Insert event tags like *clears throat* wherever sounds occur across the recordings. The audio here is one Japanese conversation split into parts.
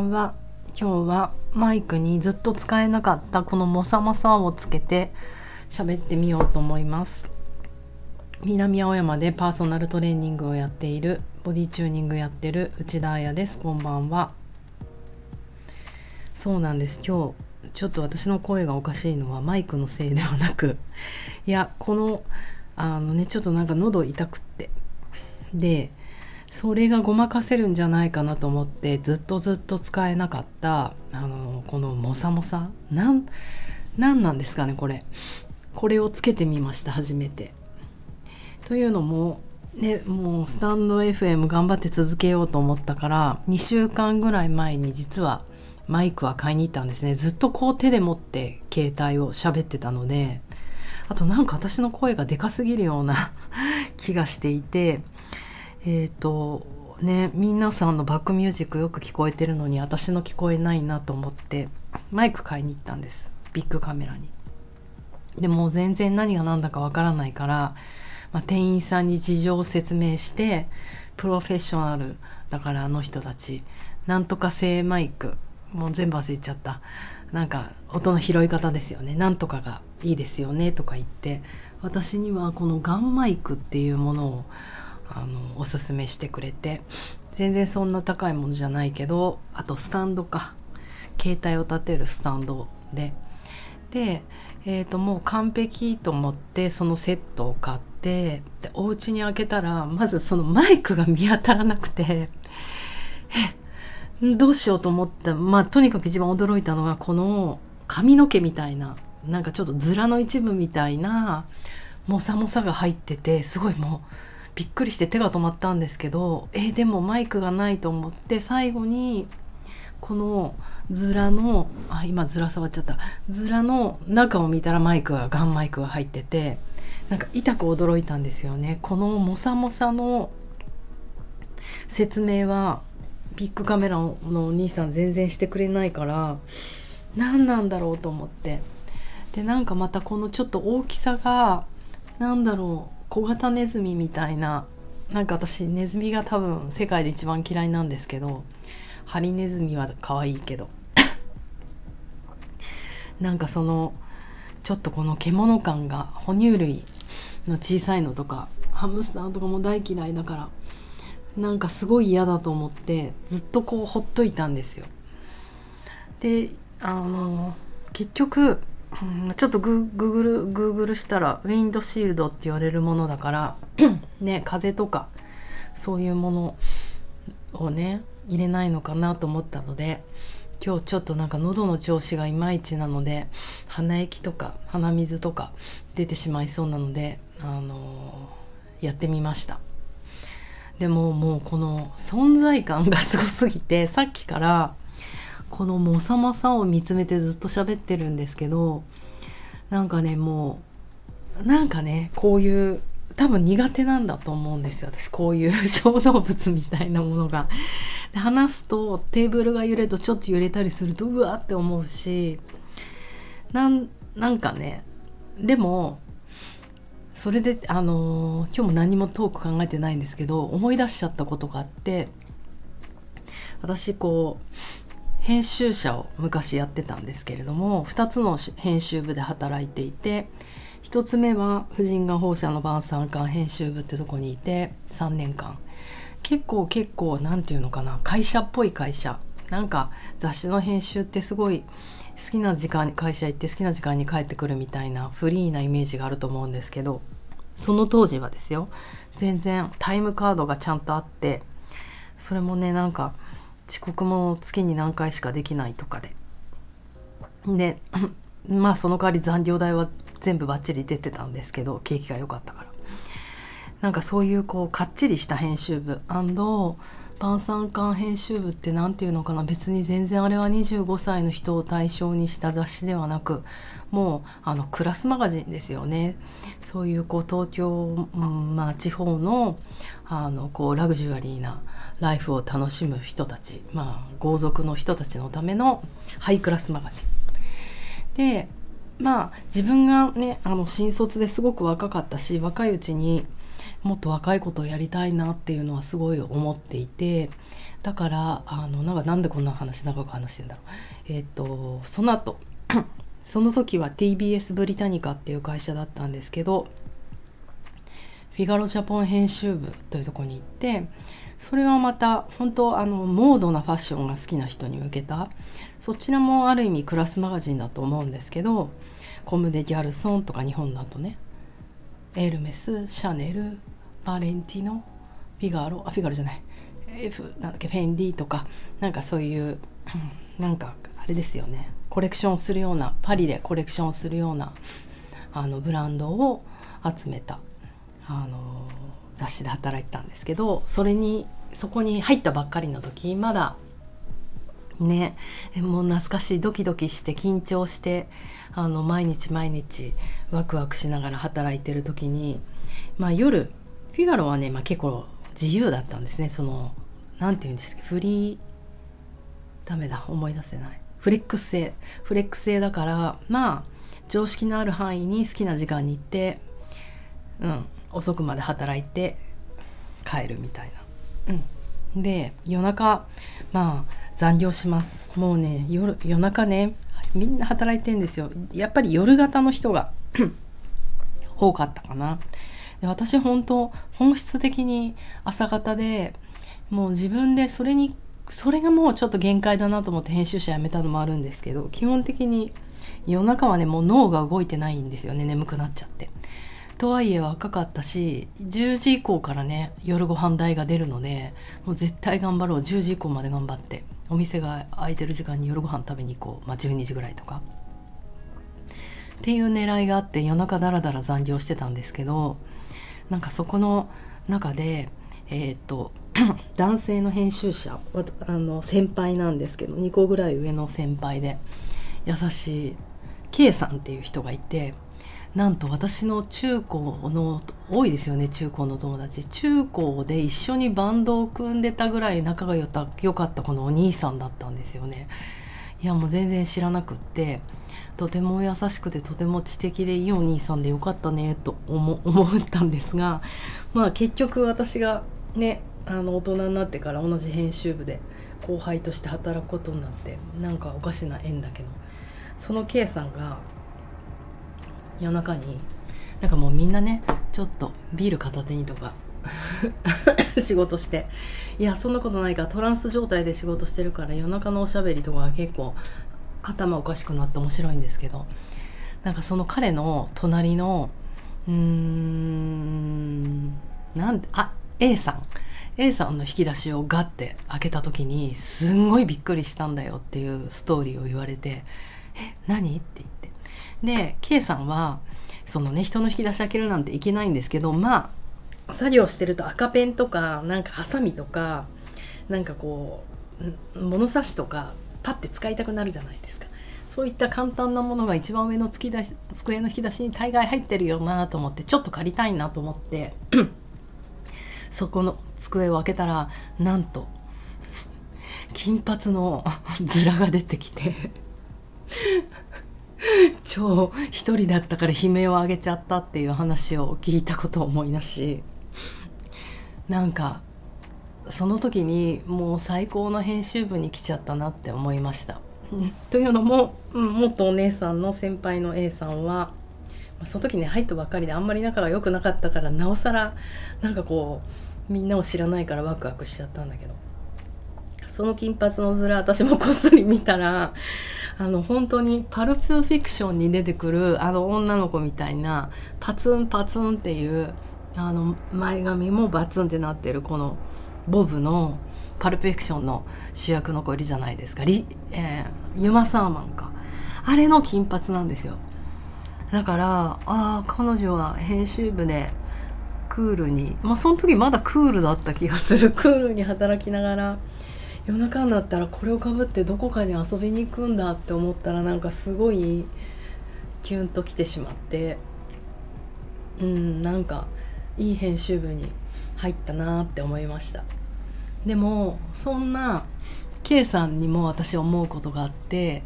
んは。今日はマイクにずっと使えなかったこのモサモサをつけて喋ってみようと思います。南青山でパーソナルトレーニングをやっているボディチューニングやってる内田彩です。こんばんは。そうなんです。今日ちょっと私の声がおかしいのはマイクのせいではなくいやこのあのねちょっとなんか喉痛くって。でそれがごまかせるんじゃないかなと思ってずっとずっと使えなかったあのこのモサモサ？なんなんなんですかねこれ。これをつけてみました初めて。というのもねもうスタンド FM 頑張って続けようと思ったから2週間ぐらい前に実はマイクは買いに行ったんですね。ずっとこう手で持って携帯を喋ってたのであとなんか私の声がでかすぎるような *laughs* 気がしていてえっ、ー、とね皆さんのバックミュージックよく聞こえてるのに私の聞こえないなと思ってマイク買いに行ったんです。ビッグカメラに。でも全然何が何だかわからないから、まあ、店員さんに事情を説明してプロフェッショナルだからあの人たちなんとか製マイク。もう全部忘れちゃった。なんか音の拾い方ですよね。なんとかがいいですよね。とか言って私にはこのガンマイクっていうものをあのおすすめしてくれて全然そんな高いものじゃないけどあとスタンドか。携帯を立てるスタンドで。で、えー、ともう完璧と思ってそのセットを買ってでお家に開けたらまずそのマイクが見当たらなくてえどうしようと思ったまあとにかく一番驚いたのがこの髪の毛みたいななんかちょっとズラの一部みたいなモサモサが入っててすごいもうびっくりして手が止まったんですけどえでもマイクがないと思って最後にこのズラのあ今ズラ触っちゃった。ズラの中を見たらマイクがガンマイクが入っててなんか痛く驚いたんですよね。このモサモサの説明はビッグカメラのお兄さん全然してくれないから何なんだろうと思って。でなんかまたこのちょっと大きさが何だろう。小型ネズミみたいななんか私ネズミが多分世界で一番嫌いなんですけどハリネズミは可愛いけど *laughs* なんかそのちょっとこの獣感が哺乳類の小さいのとかハムスターとかも大嫌いだからなんかすごい嫌だと思ってずっとこうほっといたんですよ。であの結局うん、ちょっとグーグルグーグルしたらウィンドシールドって言われるものだから *clears throat* ね風とかそういうものをね入れないのかなと思ったので今日ちょっとなんか喉の調子がいまいちなので鼻息とか鼻水とか出てしまいそうなので、あのー、やってみました。でももうこの存在感がすごすぎてさっきからこのモサモサを見つめてずっと喋ってるんですけどなんかねもうなんかねこういう多分苦手なんだと思うんですよ私こういう *laughs* 小動物みたいなものが。話すとテーブルが揺れるとちょっと揺れたりするとうわって思うしなんなんかねでもそれであのー、今日も何もトーク考えてないんですけど思い出しちゃったことがあって私こう編集者を昔やってたんですけれども2つの編集部で働いていて1つ目は婦人画報社の晩餐館編集部ってとこにいて3年間。結構結構何て言うのかな会社っぽい会社。なんか雑誌の編集ってすごい好きな時間に会社行って好きな時間に帰ってくるみたいなフリーなイメージがあると思うんですけどその当時はですよ全然タイムカードがちゃんとあってそれもねなんか遅刻も月に何回しかできないとかで。で *laughs* まあその代わり残業代は全部バッチリ出てたんですけど景気が良かったから。なんかそういうこうかっちりした編集部晩餐館編集部って何て言うのかな別に全然あれは25歳の人を対象にした雑誌ではなくもうあのクラスマガジンですよねそういうこう東京、うん、まあ、地方のあのこうラグジュアリーなライフを楽しむ人たち、まあ、豪族の人たちのためのハイクラスマガジン。でまあ自分がねあの新卒ですごく若かったし若いうちにもっと若いことをやりたいなっていうのはすごい思っていてだからあのなんかなんでこんな話長く話してんだろう。えっ、とその後 *coughs* その時は TBS ブリタニカっていう会社だったんですけどフィガロジャポン編集部というとこに行ってそれはまた本当あのモードなファッションが好きな人に向けたそちらもある意味クラスマガジンだと思うんですけどコム・デ・ギャルソンとか日本だとねエルメスシャネルバレンティノフィガロあフィガロじゃない。F なんだっけフェンディとか。なんかそういうなんかあれですよね。コレクションするようなパリでコレクションするようなあのブランドを集めたあの雑誌で働いてたんですけどそれにそこに入ったばっかりの時まだね。もう懐かしい。ドキドキして緊張してあの毎日毎日ワクワクしながら働いてる時に、まあ、夜フィガロはね、まあ、結構自由だったんですね。その何て言うんですかフリーダメだ思い出せない。フレックス制フレックス制だからまあ常識のある範囲に好きな時間に行ってうん遅くまで働いて帰るみたいな。うん、で夜中まあ残業します。もうね夜夜中ねみんな働いてんですよ。やっぱり夜型の人が *clears throat* 多かったかな。で私本当本質的に朝方でもう自分でそれにそれがもうちょっと限界だなと思って編集者辞めたのもあるんですけど基本的に夜中はねもう脳が動いてないんですよね眠くなっちゃって。とはいえ若かったし10時以降からね夜ご飯代が出るのでもう絶対頑張ろう10時以降まで頑張って。お店が開いてる時間に夜ご飯食べに行こう、まあ、12時ぐらいとか。っていう狙いがあって夜中だらだら残業してたんですけどなんかそこの中でえっ、と *clears throat* 男性の編集者あの先輩なんですけど2個ぐらい上の先輩で優しい K さんっていう人がいてなんと私の中高の多いですよね中高の友達。中高で一緒にバンドを組んでたぐらい仲が良かったこのお兄さんだったんですよね。いやもう全然知らなくってとても優しくてとても知的でいいお兄さんでよかったねと思 *laughs* 思ったんですがまあ結局私がねあの大人になってから同じ編集部で後輩として働くことになってなんかおかしな縁だけどその K さんが夜中になんかもうみんなねちょっとビール片手にとか *laughs* 仕事していやそんなことないからトランス状態で仕事してるから夜中のおしゃべりとかが結構頭おかしくなって面白いんですけどなんかその彼の隣のうーんなんあ A さん A さんの引き出しをガッて開けた時にすんごいびっくりしたんだよっていうストーリーを言われて「え何?」って言って。で K さんはそのね人の引き出し開けるなんていけないんですけどまあ作業してると赤ペンとかなんかハサミとかなんかこう物差しとかパッて使いたくなるじゃないですか。そういった簡単なものが一番上の突き出し机の引き出しに大概入ってるよなと思ってちょっと借りたいなと思って *clears throat* そこの机を開けたらなんと金髪のズラが出てきて。*laughs* 超一人だったから悲鳴を上げちゃったっていう話を聞いたことを思い出しなんかその時にもう最高の編集部に来ちゃったなって思いました。というのも元お姉さんの先輩の A さんはその時ね入ったばっかりであんまり仲が良くなかったからなおさらなんかこうみんなを知らないからワクワクしちゃったんだけどその金髪の面私もこっそり見たらあの本当にパルプフィクションに出てくるあの女の子みたいなパツンパツンっていうあの前髪もバツンってなってるこのボブのパルプフィクションの主役の子いるじゃないですか。リ、えー、ユマ・サーマンか。あれの金髪なんですよ。だからああ彼女は編集部でクールにまあその時まだクールだった気がする。クールに働きながら。夜中になったらこれをかぶってどこかに遊びに行くんだって思ったらなんかすごいキュンときてしまって。うんなんかいい編集部に入ったなって思いました。でもそんな K さんにも私思うことがあって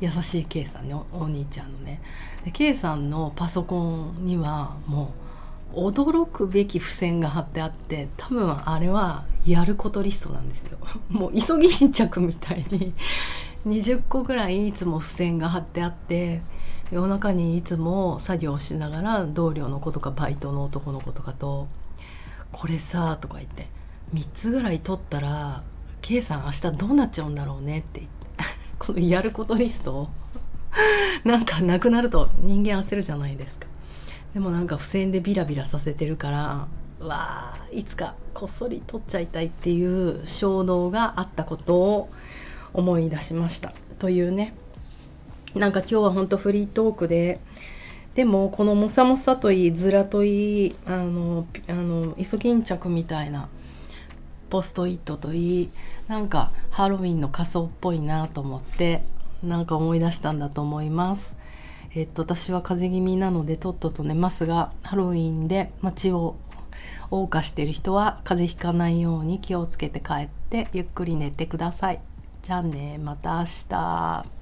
優しい K さんねお兄ちゃんのね。で K さんのパソコンにはもう驚くべき付箋が貼ってあって多分あれはやることリストなんですよ。*laughs* もう急ぎ新着みたいに。20個ぐらいいつも付箋が貼ってあって夜中にいつも作業しながら同僚の子とかバイトの男の子とかと「これさ」とか言って「3つぐらい取ったら K さん明日どうなっちゃうんだろうね」って言って *laughs* このやることリスト *laughs* なんかなくなると人間焦るじゃないですか。でもなんか付箋でビラビラさせてるからわあいつかこっそり取っちゃいたいっていう衝動があったことを思い出しましたというねなんか今日はほんとフリートークででもこのもさもさといいずらといいあのあのイソギンチャクみたいなポストイットといいなんかハロウィンの仮装っぽいなと思ってなんか思い出したんだと思います。えっと私は風邪気味なのでとっとと寝ますがハロウィンで街を謳歌している人は風邪ひかないように気をつけて帰ってゆっくり寝てください。じゃあねまた明日。